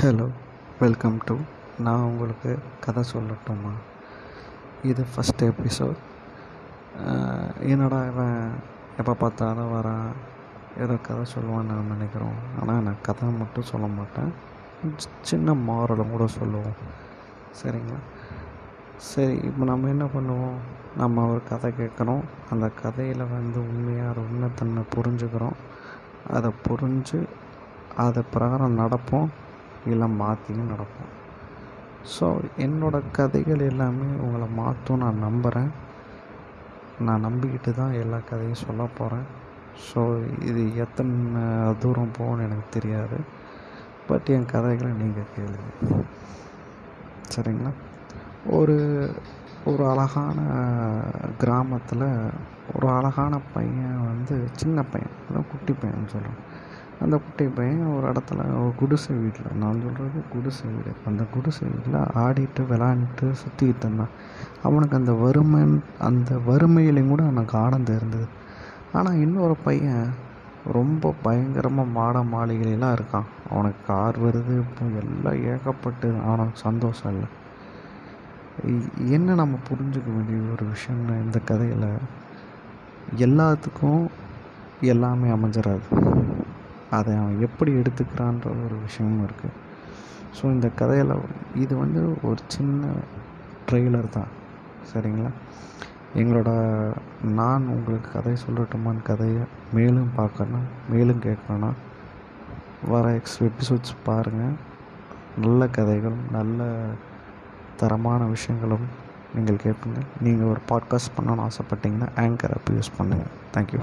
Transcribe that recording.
Hello welcome to நான் உங்களுக்கு கதை சொல்லட்டுமா? இது ஃபஸ்ட் எபிசோட் என்னடா இவன் எப்போ பார்த்தாலும் வரான்? ஏதோ கதை சொல்லுவான்னு நான் நினைக்கிறோம். ஆனால் நான் கதை மட்டும் சொல்ல மாட்டேன். சின்ன மாறலும் கூட சொல்லுவோம். சரிங்களா? சரி இப்போ நம்ம என்ன பண்ணுவோம்? நம்ம ஒரு கதை கேட்குறோம் அந்த கதையில் வந்து உண்மையாக உண்மை உண்மைத்தன்மை புரிஞ்சுக்கிறோம். அதை புரிஞ்சு அது பிரகாரம் நடப்போம். இதெல்லாம் மாற்றியும் நடப்போம் ஸோ என்னோடய கதைகள் எல்லாமே உங்களை மாற்றும் நான் நம்புகிறேன் நான் நம்பிக்கிட்டு தான் எல்லா கதையும் சொல்ல போகிறேன் ஸோ இது எத்தனை தூரம் போகணும்னு எனக்கு தெரியாது. பட் என் கதைகளை நீங்கள் கேளுங்க. சரிங்களா? ஒரு ஒரு அழகான கிராமத்தில் ஒரு அழகான பையன் வந்து சின்ன பையன் அதான் குட்டி பையன் சொல்கிறேன் அந்த குட்டி பையன் ஒரு இடத்துல ஒரு குடிசை வீட்டில் நான் சொல்கிறது குடிசை வீடு. அந்த குடிசை வீட்டில் ஆடிட்டு விளாண்டுட்டு சுற்றிக்கிட்டு இருந்தான். அவனுக்கு அந்த வறுமை அந்த வறுமையிலையும் கூட அவனுக்கு ஆனந்தம் இருந்தது ஆனால் இன்னொரு பையன் ரொம்ப பயங்கரமாக மாட மாளிகைலாம் இருக்கான். அவனுக்கு கார் வருது இப்போ எல்லாம் ஏகப்பட்டு அவனுக்கு சந்தோஷம் இல்லை. என்ன நம்ம புரிஞ்சுக்க வேண்டிய ஒரு விஷயம்னா இந்த கதையில் எல்லாத்துக்கும் எல்லாமே அமைஞ்சிடாது அதை அவன் எப்படி எடுத்துக்கிறான்ற ஒரு விஷயமும் இருக்குது ஸோ இந்த கதையில் இது வந்து ஒரு சின்ன ட்ரெய்லர் தான். சரிங்களா? எங்களோட நான் உங்களுக்கு கதை சொல்லட்டுமான்னு கதையை மேலும் பார்க்கணும் மேலும் கேட்கணும்னா வர எக்ஸ் எபிசோட்ஸ் பாருங்கள் நல்ல கதைகளும் நல்ல தரமான விஷயங்களும் நீங்கள் கேட்பீங்க. நீங்கள் ஒரு பாட்காஸ்ட் பண்ணணும்னு ஆசைப்பட்டீங்கன்னா ஆங்கர் ஆப் யூஸ் பண்ணுங்கள் தேங்க்யூ